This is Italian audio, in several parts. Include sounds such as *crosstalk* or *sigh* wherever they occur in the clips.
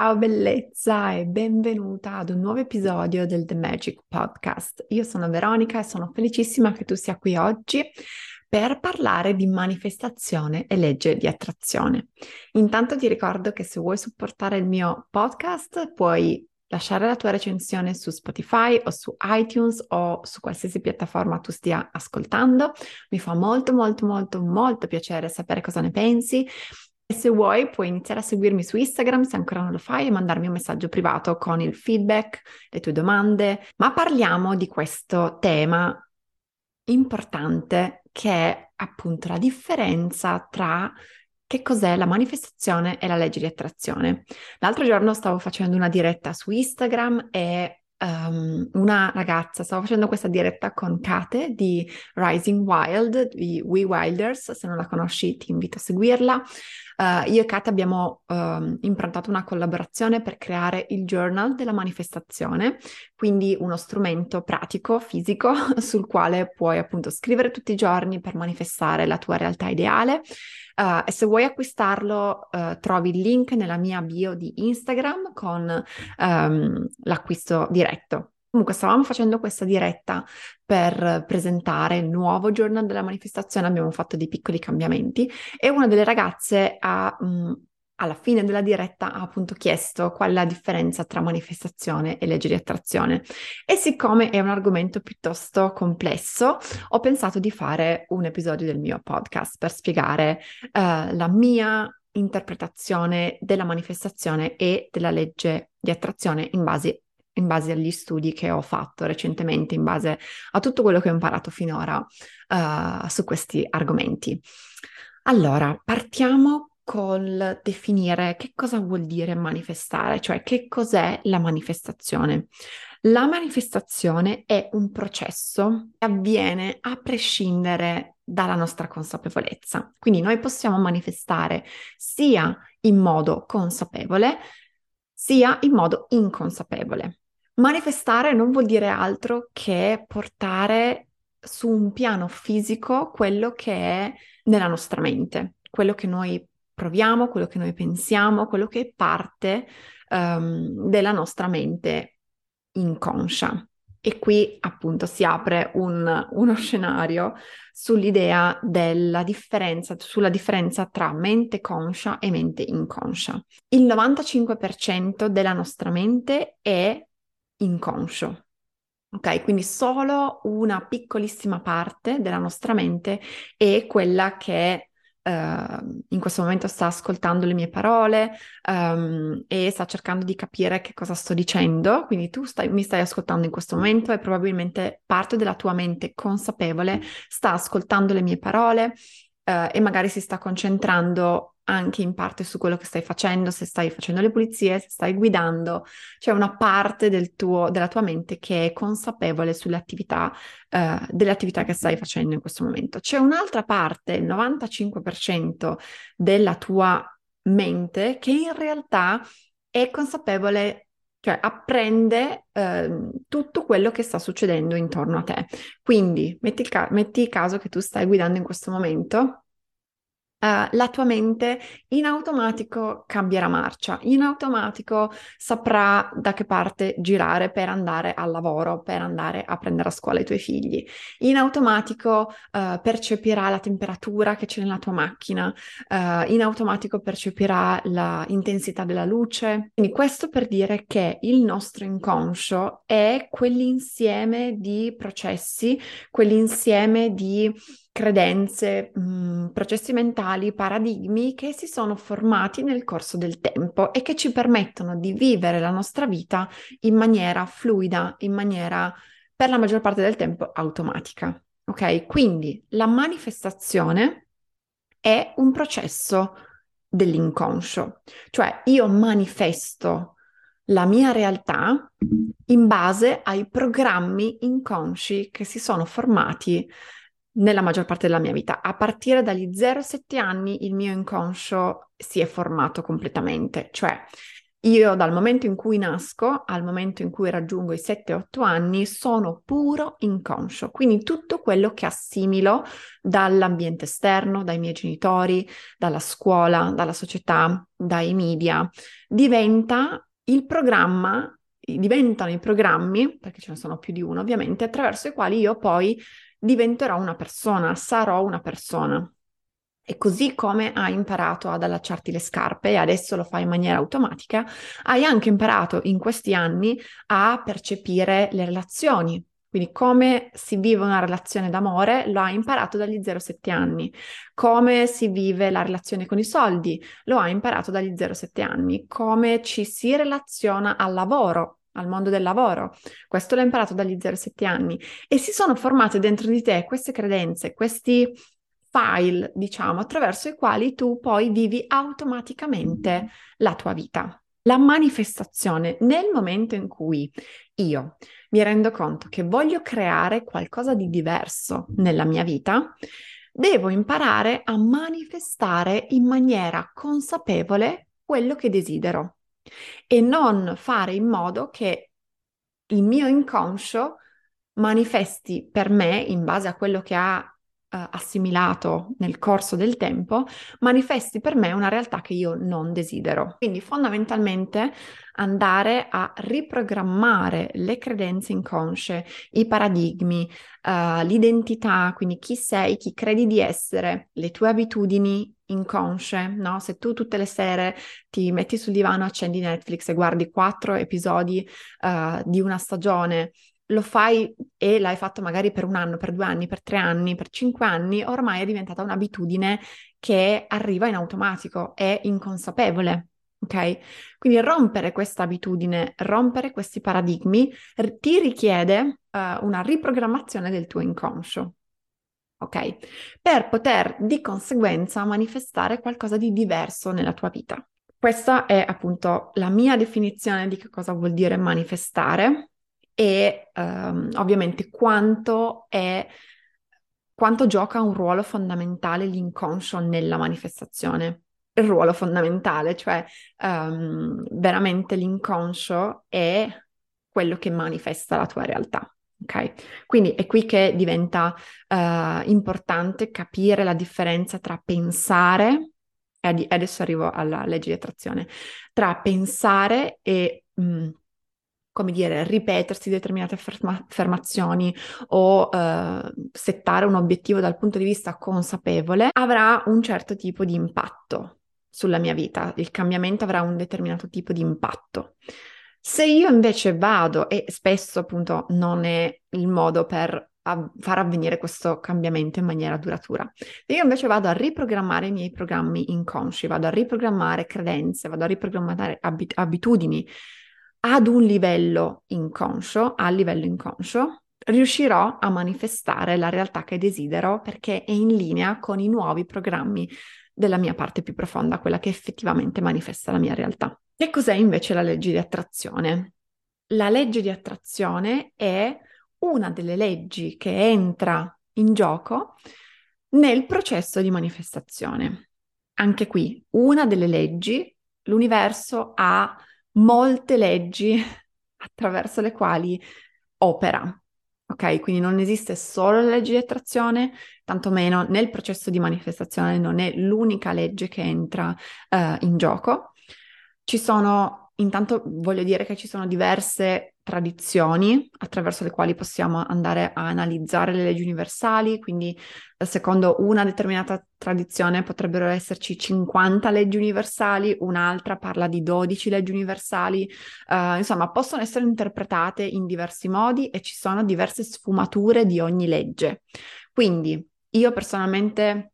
Ciao bellezza e benvenuta ad un nuovo episodio del The Magic Podcast. Io sono Veronica e sono felicissima che tu sia qui oggi per parlare di manifestazione e legge di attrazione. Intanto ti ricordo che se vuoi supportare il mio podcast puoi lasciare la tua recensione su Spotify o su iTunes o su qualsiasi piattaforma tu stia ascoltando. Mi fa molto molto molto molto piacere sapere cosa ne pensi e se vuoi puoi iniziare a seguirmi su Instagram se ancora non lo fai e mandarmi un messaggio privato con il feedback, le tue domande, ma parliamo di questo tema importante che è appunto la differenza tra che cos'è la manifestazione e la legge di attrazione. L'altro giorno stavo facendo una diretta su Instagram e um, una ragazza, stavo facendo questa diretta con Kate di Rising Wild, di We Wilders, se non la conosci ti invito a seguirla. Uh, io e Kate abbiamo um, improntato una collaborazione per creare il journal della manifestazione, quindi uno strumento pratico, fisico, *laughs* sul quale puoi appunto scrivere tutti i giorni per manifestare la tua realtà ideale. Uh, e se vuoi acquistarlo, uh, trovi il link nella mia bio di Instagram con um, l'acquisto diretto. Comunque stavamo facendo questa diretta per presentare il nuovo giorno della manifestazione, abbiamo fatto dei piccoli cambiamenti e una delle ragazze ha, mh, alla fine della diretta ha appunto chiesto qual è la differenza tra manifestazione e legge di attrazione. E siccome è un argomento piuttosto complesso, ho pensato di fare un episodio del mio podcast per spiegare uh, la mia interpretazione della manifestazione e della legge di attrazione in base in base agli studi che ho fatto recentemente, in base a tutto quello che ho imparato finora uh, su questi argomenti. Allora, partiamo col definire che cosa vuol dire manifestare, cioè che cos'è la manifestazione. La manifestazione è un processo che avviene a prescindere dalla nostra consapevolezza. Quindi noi possiamo manifestare sia in modo consapevole, sia in modo inconsapevole. Manifestare non vuol dire altro che portare su un piano fisico quello che è nella nostra mente, quello che noi proviamo, quello che noi pensiamo, quello che è parte um, della nostra mente inconscia. E qui appunto si apre un, uno scenario sull'idea della differenza, sulla differenza tra mente conscia e mente inconscia. Il 95% della nostra mente è inconscio. Ok, quindi solo una piccolissima parte della nostra mente è quella che uh, in questo momento sta ascoltando le mie parole um, e sta cercando di capire che cosa sto dicendo. Quindi tu stai, mi stai ascoltando in questo momento e probabilmente parte della tua mente consapevole sta ascoltando le mie parole uh, e magari si sta concentrando anche in parte su quello che stai facendo, se stai facendo le pulizie, se stai guidando, c'è una parte del tuo, della tua mente che è consapevole sulle attività, eh, delle attività che stai facendo in questo momento. C'è un'altra parte, il 95% della tua mente, che in realtà è consapevole cioè apprende eh, tutto quello che sta succedendo intorno a te. Quindi metti, ca- metti caso che tu stai guidando in questo momento Uh, la tua mente in automatico cambierà marcia, in automatico saprà da che parte girare per andare al lavoro, per andare a prendere a scuola i tuoi figli, in automatico uh, percepirà la temperatura che c'è nella tua macchina, uh, in automatico percepirà l'intensità della luce. Quindi questo per dire che il nostro inconscio è quell'insieme di processi, quell'insieme di credenze, mh, mm, processi mentali, paradigmi che si sono formati nel corso del tempo e che ci permettono di vivere la nostra vita in maniera fluida, in maniera per la maggior parte del tempo automatica. Ok? Quindi la manifestazione è un processo dell'inconscio, cioè io manifesto la mia realtà in base ai programmi inconsci che si sono formati nella maggior parte della mia vita. A partire dagli 0-7 anni il mio inconscio si è formato completamente, cioè io dal momento in cui nasco al momento in cui raggiungo i 7-8 anni sono puro inconscio, quindi tutto quello che assimilo dall'ambiente esterno, dai miei genitori, dalla scuola, dalla società, dai media, diventa il programma, diventano i programmi, perché ce ne sono più di uno ovviamente, attraverso i quali io poi diventerò una persona, sarò una persona. E così come hai imparato ad allacciarti le scarpe e adesso lo fai in maniera automatica, hai anche imparato in questi anni a percepire le relazioni. Quindi come si vive una relazione d'amore lo hai imparato dagli 0-7 anni. Come si vive la relazione con i soldi lo hai imparato dagli 0-7 anni. Come ci si relaziona al lavoro al mondo del lavoro. Questo l'ho imparato dagli 0-7 anni e si sono formate dentro di te queste credenze, questi file, diciamo, attraverso i quali tu poi vivi automaticamente la tua vita. La manifestazione nel momento in cui io mi rendo conto che voglio creare qualcosa di diverso nella mia vita, devo imparare a manifestare in maniera consapevole quello che desidero e non fare in modo che il mio inconscio manifesti per me, in base a quello che ha uh, assimilato nel corso del tempo, manifesti per me una realtà che io non desidero. Quindi fondamentalmente andare a riprogrammare le credenze inconsce, i paradigmi, uh, l'identità, quindi chi sei, chi credi di essere, le tue abitudini inconsce, no? Se tu tutte le sere ti metti sul divano, accendi Netflix e guardi quattro episodi uh, di una stagione, lo fai e l'hai fatto magari per un anno, per due anni, per tre anni, per cinque anni, ormai è diventata un'abitudine che arriva in automatico, è inconsapevole. Ok? Quindi rompere questa abitudine, rompere questi paradigmi r- ti richiede uh, una riprogrammazione del tuo inconscio. Ok? Per poter di conseguenza manifestare qualcosa di diverso nella tua vita. Questa è appunto la mia definizione di che cosa vuol dire manifestare e um, ovviamente quanto è quanto gioca un ruolo fondamentale l'inconscio nella manifestazione. Il ruolo fondamentale, cioè um, veramente l'inconscio è quello che manifesta la tua realtà. Ok, quindi è qui che diventa uh, importante capire la differenza tra pensare, e adesso arrivo alla legge di attrazione, tra pensare e mh, mm, come dire, ripetersi determinate afferma- affermazioni o uh, settare un obiettivo dal punto di vista consapevole, avrà un certo tipo di impatto sulla mia vita. Il cambiamento avrà un determinato tipo di impatto. Se io invece vado, e spesso appunto non è il modo per a far avvenire questo cambiamento in maniera duratura. Se io invece vado a riprogrammare i miei programmi inconsci, vado a riprogrammare credenze, vado a riprogrammare abit- abitudini, ad un livello inconscio, a livello inconscio, riuscirò a manifestare la realtà che desidero perché è in linea con i nuovi programmi della mia parte più profonda, quella che effettivamente manifesta la mia realtà. Che cos'è invece la legge di attrazione? La legge di attrazione è una delle leggi che entra in gioco nel processo di manifestazione. Anche qui, una delle leggi, l'universo ha molte leggi *laughs* attraverso le quali opera. ok? Quindi non esiste solo la legge di attrazione, tantomeno nel processo di manifestazione non è l'unica legge che entra uh, in gioco. Ci sono, intanto voglio dire che ci sono diverse tradizioni attraverso le quali possiamo andare a analizzare le leggi universali, quindi eh, secondo una determinata tradizione potrebbero esserci 50 leggi universali, un'altra parla di 12 leggi universali, uh, insomma possono essere interpretate in diversi modi e ci sono diverse sfumature di ogni legge. Quindi io personalmente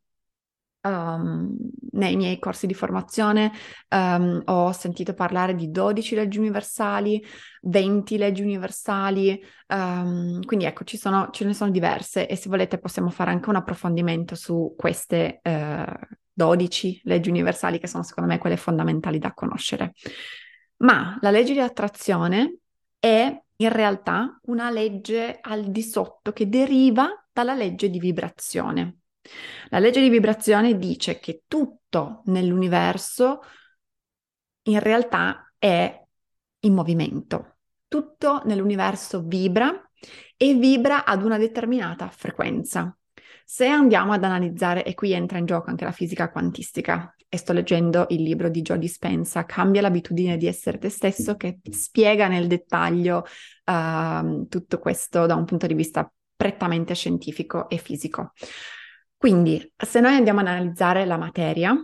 um, nei miei corsi di formazione um, ho sentito parlare di 12 leggi universali, 20 leggi universali, um, quindi ecco, ci sono, ce ne sono diverse e se volete possiamo fare anche un approfondimento su queste uh, 12 leggi universali che sono secondo me quelle fondamentali da conoscere. Ma la legge di attrazione è in realtà una legge al di sotto che deriva dalla legge di vibrazione. La legge di vibrazione dice che tutto nell'universo in realtà è in movimento. Tutto nell'universo vibra e vibra ad una determinata frequenza. Se andiamo ad analizzare, e qui entra in gioco anche la fisica quantistica, e sto leggendo il libro di Joe Dispenza, Cambia l'abitudine di essere te stesso, che spiega nel dettaglio uh, tutto questo da un punto di vista prettamente scientifico e fisico. Quindi, se noi andiamo ad analizzare la materia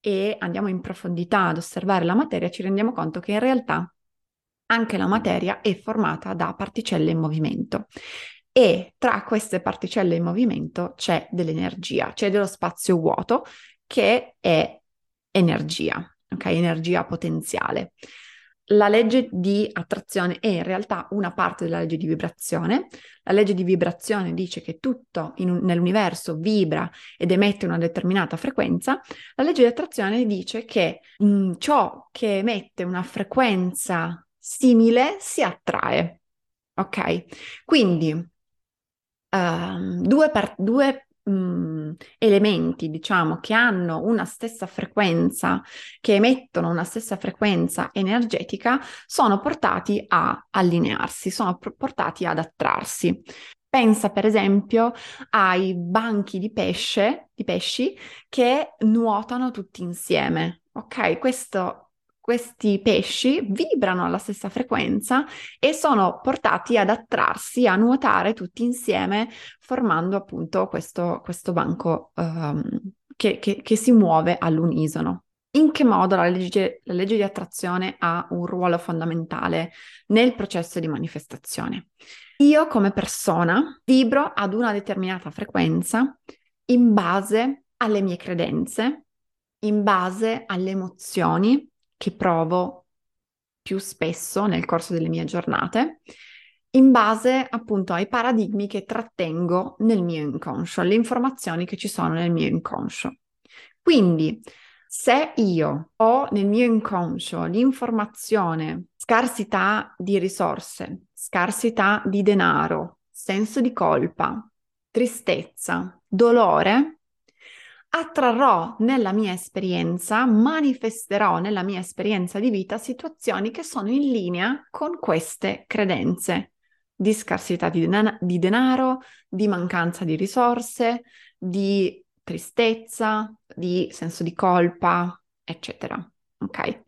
e andiamo in profondità ad osservare la materia, ci rendiamo conto che in realtà anche la materia è formata da particelle in movimento e tra queste particelle in movimento c'è dell'energia, c'è dello spazio vuoto che è energia, ok? Energia potenziale la legge di attrazione è in realtà una parte della legge di vibrazione. La legge di vibrazione dice che tutto un, nell'universo vibra ed emette una determinata frequenza. La legge di attrazione dice che mh, mm, ciò che emette una frequenza simile si attrae. Ok? Quindi uh, due, par- due mh, mhmm, elementi, diciamo, che hanno una stessa frequenza, che emettono una stessa frequenza energetica, sono portati a allinearsi, sono portati ad attrarsi. Pensa per esempio ai banchi di pesce, di pesci che nuotano tutti insieme. Ok, questo questi pesci vibrano alla stessa frequenza e sono portati ad attrarsi, a nuotare tutti insieme, formando appunto questo, questo banco um, che, che, che, si muove all'unisono. In che modo la legge, la legge di attrazione ha un ruolo fondamentale nel processo di manifestazione? Io come persona vibro ad una determinata frequenza in base alle mie credenze, in base alle emozioni che provo più spesso nel corso delle mie giornate, in base appunto ai paradigmi che trattengo nel mio inconscio, alle informazioni che ci sono nel mio inconscio. Quindi, se io ho nel mio inconscio l'informazione scarsità di risorse, scarsità di denaro, senso di colpa, tristezza, dolore, attrarrò nella mia esperienza, manifesterò nella mia esperienza di vita situazioni che sono in linea con queste credenze di scarsità di, den- di denaro, di mancanza di risorse, di tristezza, di senso di colpa, eccetera. Ok?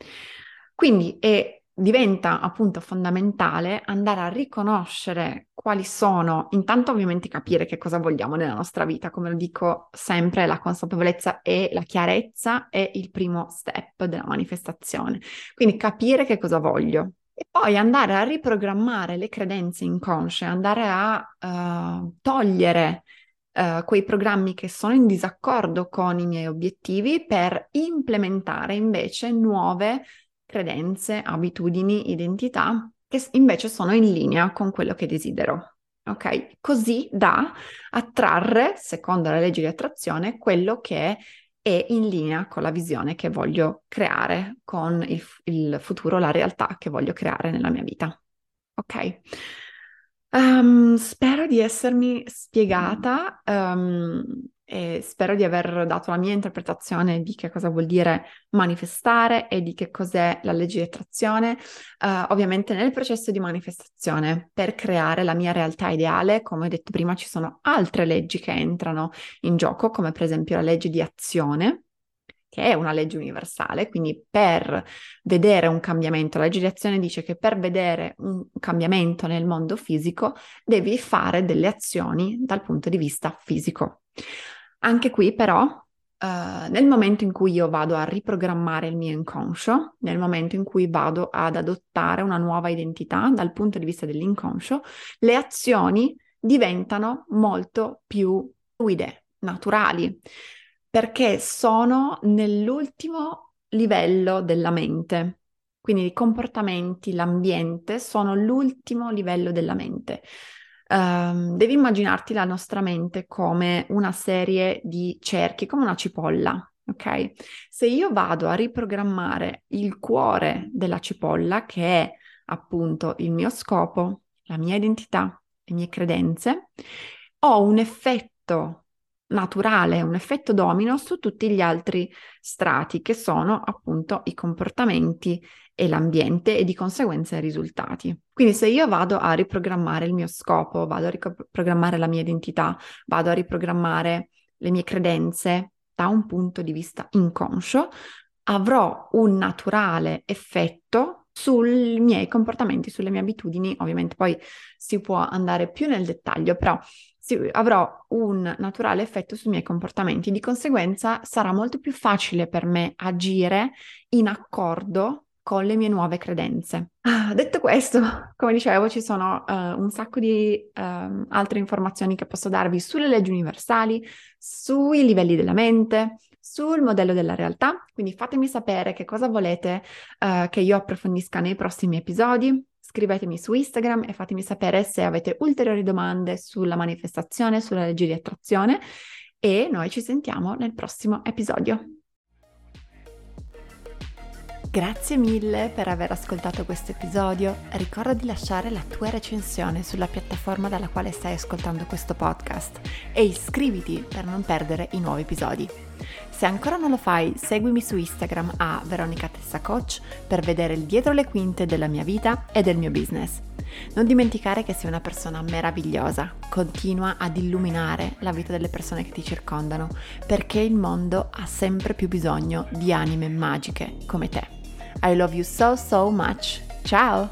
Quindi è diventa appunto fondamentale andare a riconoscere quali sono, intanto ovviamente capire che cosa vogliamo nella nostra vita, come lo dico sempre, la consapevolezza e la chiarezza è il primo step della manifestazione. Quindi capire che cosa voglio e poi andare a riprogrammare le credenze inconsce, andare a uh, togliere Uh, quei programmi che sono in disaccordo con i miei obiettivi per implementare invece nuove credenze, abitudini, identità che invece sono in linea con quello che desidero. Ok? Così da attrarre, secondo la legge di attrazione, quello che è in linea con la visione che voglio creare, con il, il futuro, la realtà che voglio creare nella mia vita. Ok? Um, spero di essermi spiegata. Um, e spero di aver dato la mia interpretazione di che cosa vuol dire manifestare e di che cos'è la legge di attrazione. Uh, ovviamente nel processo di manifestazione, per creare la mia realtà ideale, come ho detto prima, ci sono altre leggi che entrano in gioco, come per esempio la legge di azione, che è una legge universale, quindi per vedere un cambiamento, la legge di azione dice che per vedere un cambiamento nel mondo fisico devi fare delle azioni dal punto di vista fisico. Anche qui però, uh, nel momento in cui io vado a riprogrammare il mio inconscio, nel momento in cui vado ad adottare una nuova identità dal punto di vista dell'inconscio, le azioni diventano molto più fluide, naturali, perché sono nell'ultimo livello della mente. Quindi i comportamenti, l'ambiente sono l'ultimo livello della mente. Um, devi immaginarti la nostra mente come una serie di cerchi, come una cipolla, ok? Se io vado a riprogrammare il cuore della cipolla, che è appunto il mio scopo, la mia identità, le mie credenze, ho un effetto naturale, un effetto domino su tutti gli altri strati, che sono appunto i comportamenti e l'ambiente e di conseguenza i risultati. Quindi se io vado a riprogrammare il mio scopo, vado a riprogrammare la mia identità, vado a riprogrammare le mie credenze da un punto di vista inconscio, avrò un naturale effetto sui miei comportamenti, sulle mie abitudini, ovviamente poi si può andare più nel dettaglio, però sì, avrò un naturale effetto sui miei comportamenti, di conseguenza sarà molto più facile per me agire in accordo con le mie nuove credenze. Ah, detto questo, *laughs* come dicevo, ci sono uh, un sacco di uh, altre informazioni che posso darvi sulle leggi universali, sui livelli della mente, sul modello della realtà, quindi fatemi sapere che cosa volete uh, che io approfondisca nei prossimi episodi. Scrivetemi su Instagram e fatemi sapere se avete ulteriori domande sulla manifestazione, sulla legge di attrazione e noi ci sentiamo nel prossimo episodio. Grazie mille per aver ascoltato questo episodio. Ricorda di lasciare la tua recensione sulla piattaforma dalla quale stai ascoltando questo podcast e iscriviti per non perdere i nuovi episodi. Se ancora non lo fai, seguimi su Instagram a Veronica Tessa Coach per vedere il dietro le quinte della mia vita e del mio business. Non dimenticare che sei una persona meravigliosa, continua ad illuminare la vita delle persone che ti circondano, perché il mondo ha sempre più bisogno di anime magiche come te. I love you so so much. Ciao!